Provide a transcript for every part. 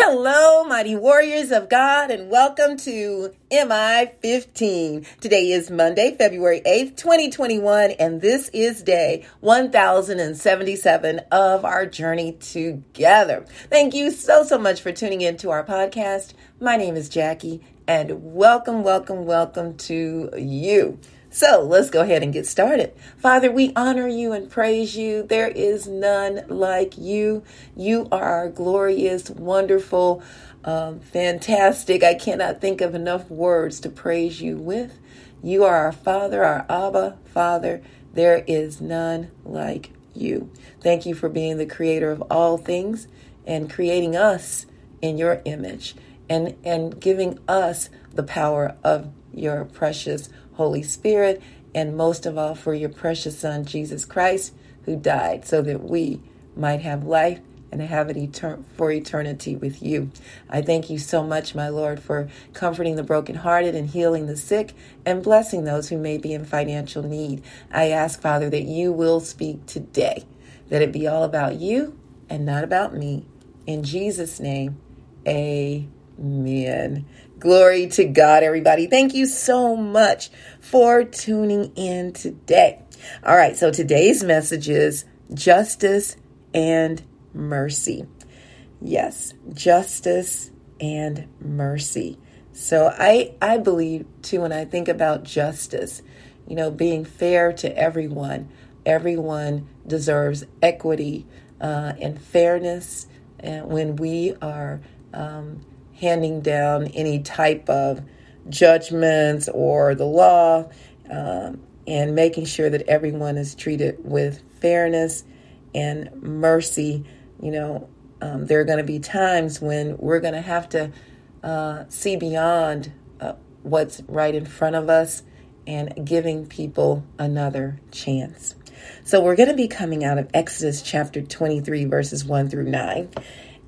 Hello, mighty warriors of God, and welcome to MI 15. Today is Monday, February 8th, 2021, and this is day 1077 of our journey together. Thank you so, so much for tuning in to our podcast. My name is Jackie, and welcome, welcome, welcome to you. So let's go ahead and get started. Father, we honor you and praise you. There is none like you. You are our glorious, wonderful, um, fantastic. I cannot think of enough words to praise you with. You are our Father, our Abba Father. There is none like you. Thank you for being the creator of all things and creating us in your image and, and giving us the power of your precious Holy Spirit, and most of all for your precious Son, Jesus Christ, who died so that we might have life and have it etern- for eternity with you. I thank you so much, my Lord, for comforting the brokenhearted and healing the sick and blessing those who may be in financial need. I ask, Father, that you will speak today, that it be all about you and not about me. In Jesus' name, amen. Glory to God, everybody. Thank you so much for tuning in today. All right, so today's message is justice and mercy. Yes, justice and mercy. So I I believe too when I think about justice, you know, being fair to everyone. Everyone deserves equity uh, and fairness, and when we are um, handing down any type of judgments or the law um, and making sure that everyone is treated with fairness and mercy. You know, um, there are going to be times when we're going to have to uh, see beyond uh, what's right in front of us and giving people another chance. So, we're going to be coming out of Exodus chapter 23, verses 1 through 9.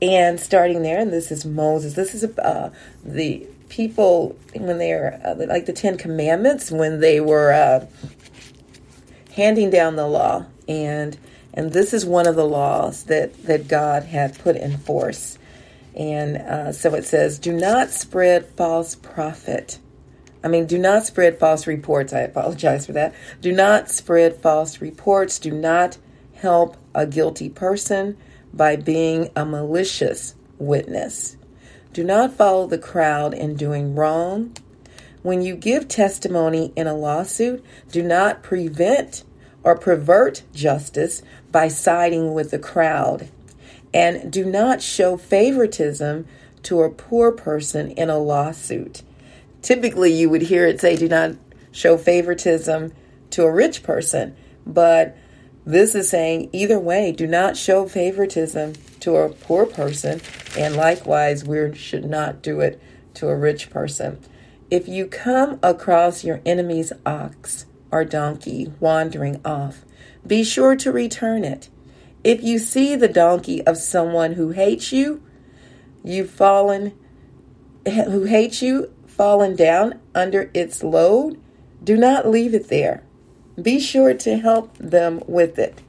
And starting there, and this is Moses. This is uh, the people when they're uh, like the Ten Commandments when they were uh, handing down the law, and and this is one of the laws that that God had put in force. And uh, so it says, "Do not spread false prophet." I mean, do not spread false reports. I apologize for that. Do not spread false reports. Do not help a guilty person by being a malicious witness. Do not follow the crowd in doing wrong. When you give testimony in a lawsuit, do not prevent or pervert justice by siding with the crowd. And do not show favoritism to a poor person in a lawsuit. Typically, you would hear it say, do not show favoritism to a rich person, but this is saying either way, do not show favoritism to a poor person, and likewise, we should not do it to a rich person. If you come across your enemy's ox or donkey wandering off, be sure to return it. If you see the donkey of someone who hates you, you've fallen, who hates you, fallen down under its load, do not leave it there. Be sure to help them with it.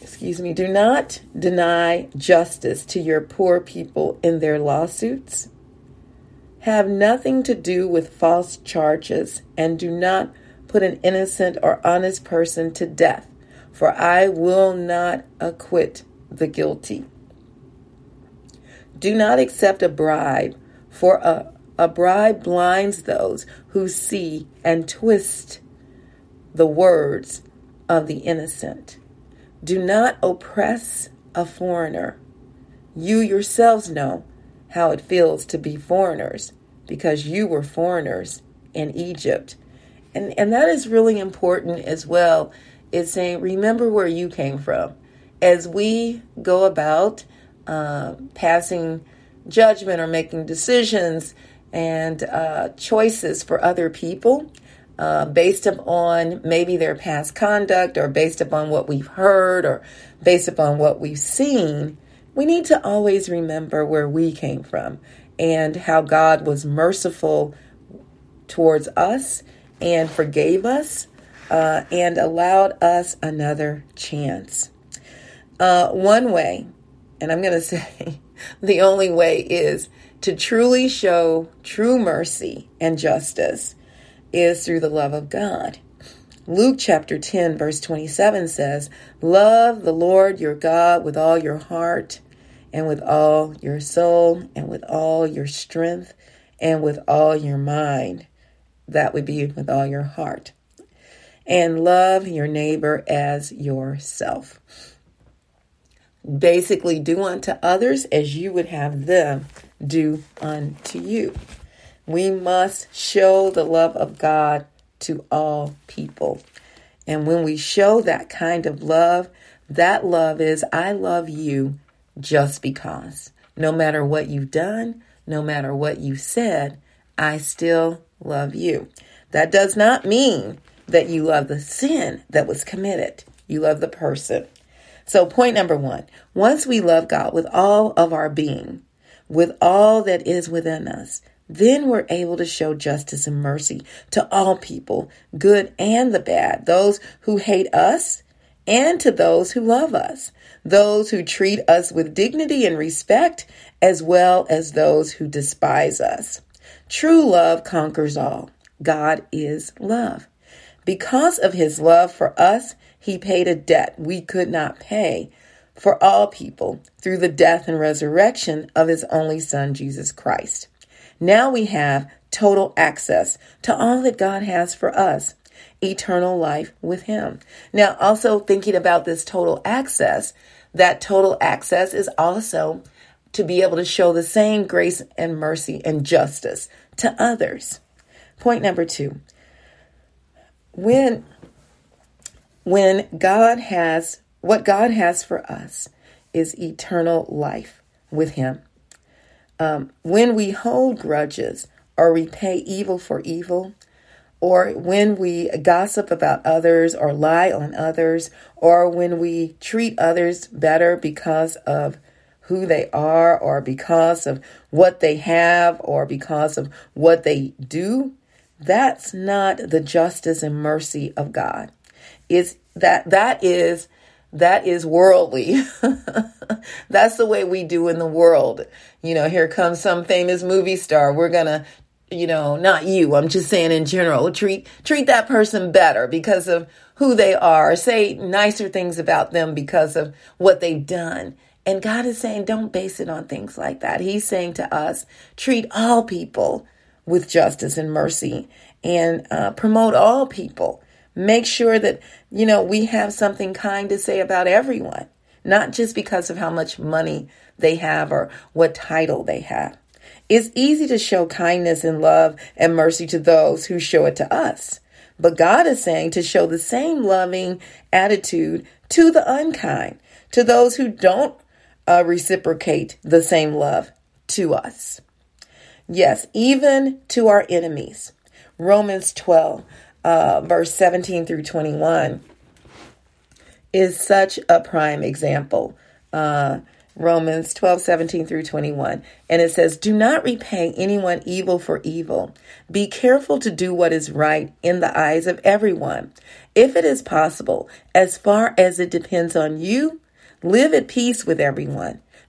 Excuse me. Do not deny justice to your poor people in their lawsuits. Have nothing to do with false charges and do not put an innocent or honest person to death, for I will not acquit the guilty. Do not accept a bribe, for a, a bribe blinds those who see and twist the words of the innocent. Do not oppress a foreigner. You yourselves know how it feels to be foreigners because you were foreigners in Egypt. And, and that is really important as well. It's saying, remember where you came from. As we go about uh, passing judgment or making decisions and uh, choices for other people, uh, based upon maybe their past conduct or based upon what we've heard or based upon what we've seen, we need to always remember where we came from and how God was merciful towards us and forgave us uh, and allowed us another chance. Uh, one way, and I'm going to say, the only way is to truly show true mercy and justice is through the love of God. Luke chapter 10, verse 27 says, Love the Lord your God with all your heart and with all your soul and with all your strength and with all your mind. That would be with all your heart. And love your neighbor as yourself. Basically, do unto others as you would have them do unto you. We must show the love of God to all people. And when we show that kind of love, that love is I love you just because. No matter what you've done, no matter what you said, I still love you. That does not mean that you love the sin that was committed. You love the person. So, point number one once we love God with all of our being, with all that is within us, then we're able to show justice and mercy to all people, good and the bad, those who hate us and to those who love us, those who treat us with dignity and respect, as well as those who despise us. True love conquers all. God is love. Because of his love for us, he paid a debt we could not pay for all people through the death and resurrection of his only Son, Jesus Christ. Now we have total access to all that God has for us eternal life with Him. Now, also thinking about this total access, that total access is also to be able to show the same grace and mercy and justice to others. Point number two when when God has what God has for us is eternal life with Him. Um, when we hold grudges or repay evil for evil, or when we gossip about others or lie on others, or when we treat others better because of who they are, or because of what they have, or because of what they do, that's not the justice and mercy of God. It's that that is that is worldly. That's the way we do in the world. You know, here comes some famous movie star. We're going to you know, not you, I'm just saying in general, treat treat that person better because of who they are. Say nicer things about them because of what they've done. And God is saying don't base it on things like that. He's saying to us, treat all people with justice and mercy and uh, promote all people Make sure that, you know, we have something kind to say about everyone, not just because of how much money they have or what title they have. It's easy to show kindness and love and mercy to those who show it to us. But God is saying to show the same loving attitude to the unkind, to those who don't uh, reciprocate the same love to us. Yes, even to our enemies. Romans 12, uh, verse 17 through 21 is such a prime example. Uh, Romans 12, 17 through 21. And it says, Do not repay anyone evil for evil. Be careful to do what is right in the eyes of everyone. If it is possible, as far as it depends on you, live at peace with everyone.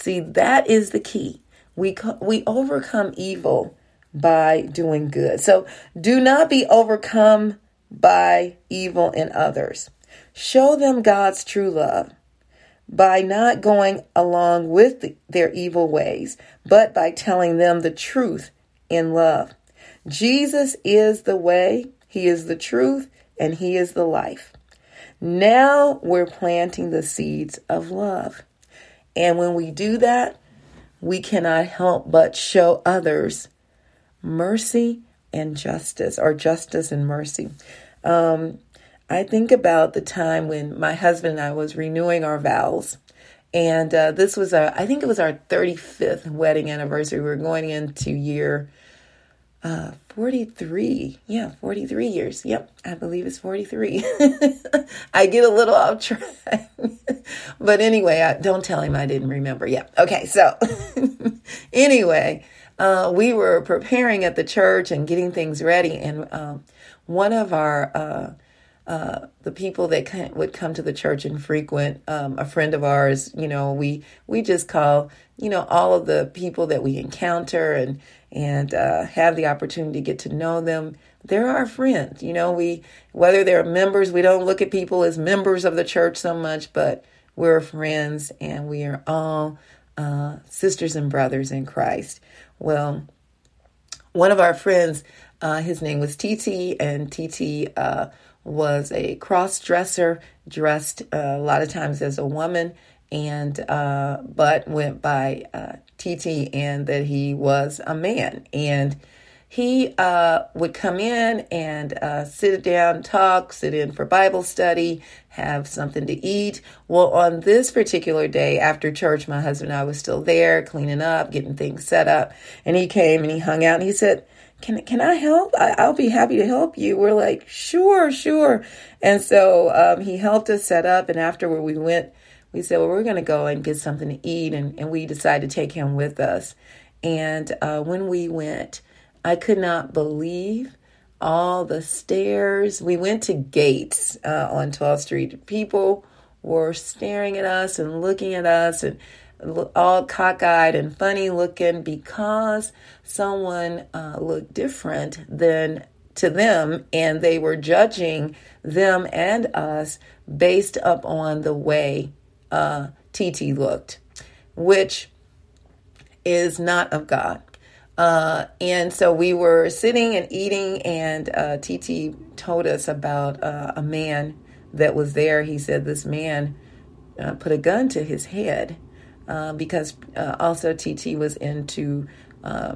See, that is the key. We we overcome evil by doing good. So do not be overcome by evil in others. Show them God's true love by not going along with the, their evil ways, but by telling them the truth in love. Jesus is the way, He is the truth, and He is the life. Now we're planting the seeds of love. And when we do that, we cannot help but show others mercy and justice, or justice and mercy. Um, I think about the time when my husband and I was renewing our vows, And uh, this was our, I think it was our 35th wedding anniversary. We were going into year uh, 43. Yeah, 43 years. Yep, I believe it's 43. I get a little off track. but anyway, I, don't tell him I didn't remember. Yeah. Okay, so anyway, uh, we were preparing at the church and getting things ready. And um, one of our, uh, uh, the people that would come to the church and frequent, um, a friend of ours, you know, we, we just call, you know, all of the people that we encounter and, and uh, have the opportunity to get to know them. They're our friends. You know, we, whether they're members, we don't look at people as members of the church so much, but we're friends and we are all uh, sisters and brothers in Christ. Well, one of our friends, uh, his name was TT, and TT uh, was a cross dresser, dressed uh, a lot of times as a woman, and uh, but went by TT, uh, and that he was a man. And he uh, would come in and uh, sit down, talk, sit in for Bible study, have something to eat. Well, on this particular day after church, my husband and I was still there cleaning up, getting things set up. And he came and he hung out and he said, can, can I help? I, will be happy to help you. We're like, sure, sure. And so um, he helped us set up. And afterward, we went, we said, well, we're going to go and get something to eat. And, and we decided to take him with us. And uh, when we went, I could not believe all the stares. We went to Gates uh, on 12th Street. People were staring at us and looking at us and all cockeyed and funny looking because someone uh, looked different than to them and they were judging them and us based up on the way uh, TT looked, which is not of God. Uh, and so we were sitting and eating, and uh, TT told us about uh, a man that was there. He said this man uh, put a gun to his head uh, because uh, also TT was into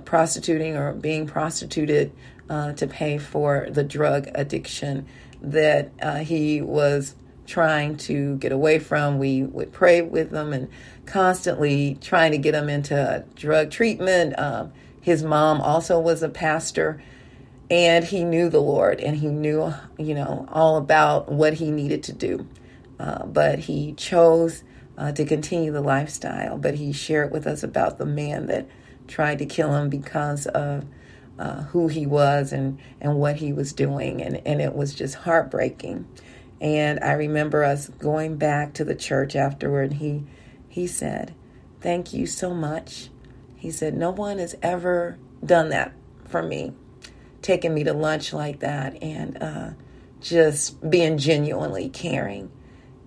prostituting or being prostituted to pay for the drug addiction that he was trying to get away from. We would pray with them and constantly trying to get him into drug treatment. Um, his mom also was a pastor, and he knew the Lord and he knew, you know, all about what he needed to do. Uh, but he chose uh, to continue the lifestyle. But he shared with us about the man that tried to kill him because of uh, who he was and, and what he was doing. And, and it was just heartbreaking. And I remember us going back to the church afterward. He, he said, Thank you so much he said, No one has ever done that for me, taking me to lunch like that and uh, just being genuinely caring.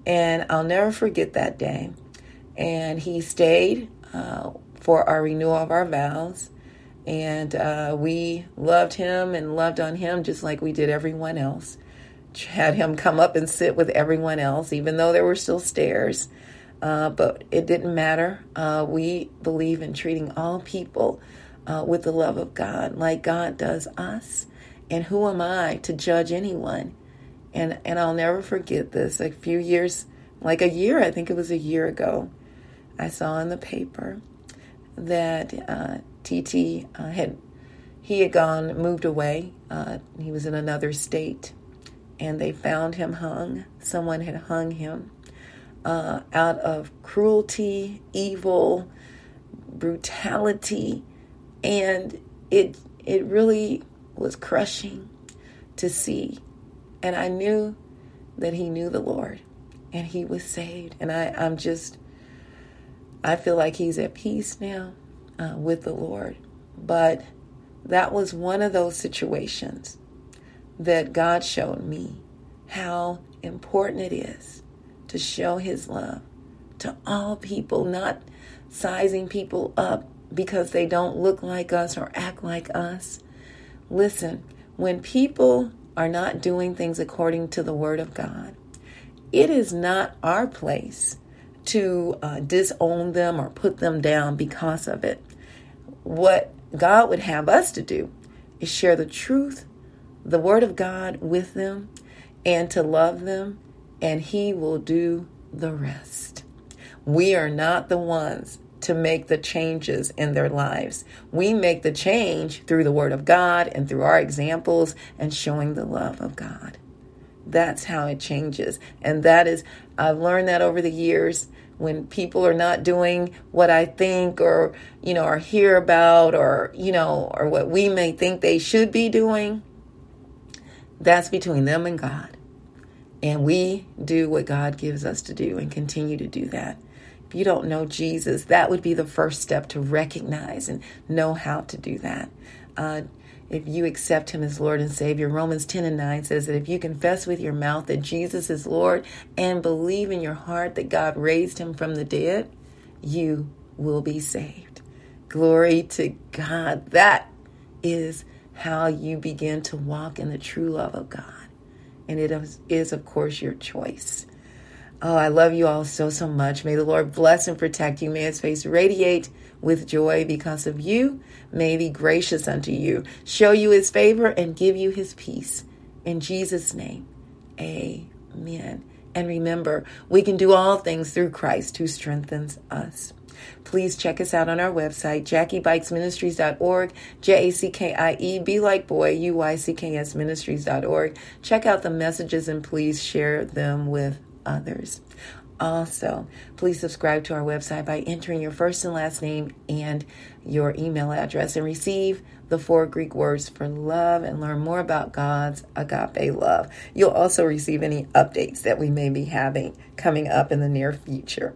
And I'll never forget that day. And he stayed uh, for our renewal of our vows. And uh, we loved him and loved on him just like we did everyone else. Had him come up and sit with everyone else, even though there were still stares. Uh, but it didn't matter. Uh, we believe in treating all people uh, with the love of God, like God does us. And who am I to judge anyone? And and I'll never forget this. A few years, like a year, I think it was a year ago, I saw in the paper that TT uh, uh, had he had gone moved away. Uh, he was in another state, and they found him hung. Someone had hung him uh, out of cruelty, evil, brutality, and it it really was crushing to see. And I knew that he knew the Lord and he was saved. And I, I'm just, I feel like he's at peace now uh, with the Lord. But that was one of those situations that God showed me how important it is to show his love to all people, not sizing people up because they don't look like us or act like us. Listen, when people are not doing things according to the Word of God, it is not our place to uh, disown them or put them down because of it. What God would have us to do is share the truth, the Word of God with them, and to love them and He will do the rest. We are not the ones to make the changes in their lives. We make the change through the Word of God and through our examples and showing the love of God. That's how it changes. And that is, I've learned that over the years when people are not doing what I think or, you know, or hear about or, you know, or what we may think they should be doing. That's between them and God. And we do what God gives us to do and continue to do that. If you don't know Jesus, that would be the first step to recognize and know how to do that. Uh, if you accept him as Lord and Savior. Romans 10 and 9 says that if you confess with your mouth that Jesus is Lord and believe in your heart that God raised him from the dead, you will be saved. Glory to God. That is how you begin to walk in the true love of God. And it is, is of course, your choice. Oh, I love you all so, so much. May the Lord bless and protect you. May his face radiate with joy because of you. May he be gracious unto you, show you his favor, and give you his peace. In Jesus' name, amen. And remember, we can do all things through Christ who strengthens us. Please check us out on our website, jackiebuycksministries.org, J A C K I E, be like boy, U Y C K S ministries.org. Check out the messages and please share them with others. Also, please subscribe to our website by entering your first and last name and your email address and receive the four Greek words for love and learn more about God's agape love. You'll also receive any updates that we may be having coming up in the near future.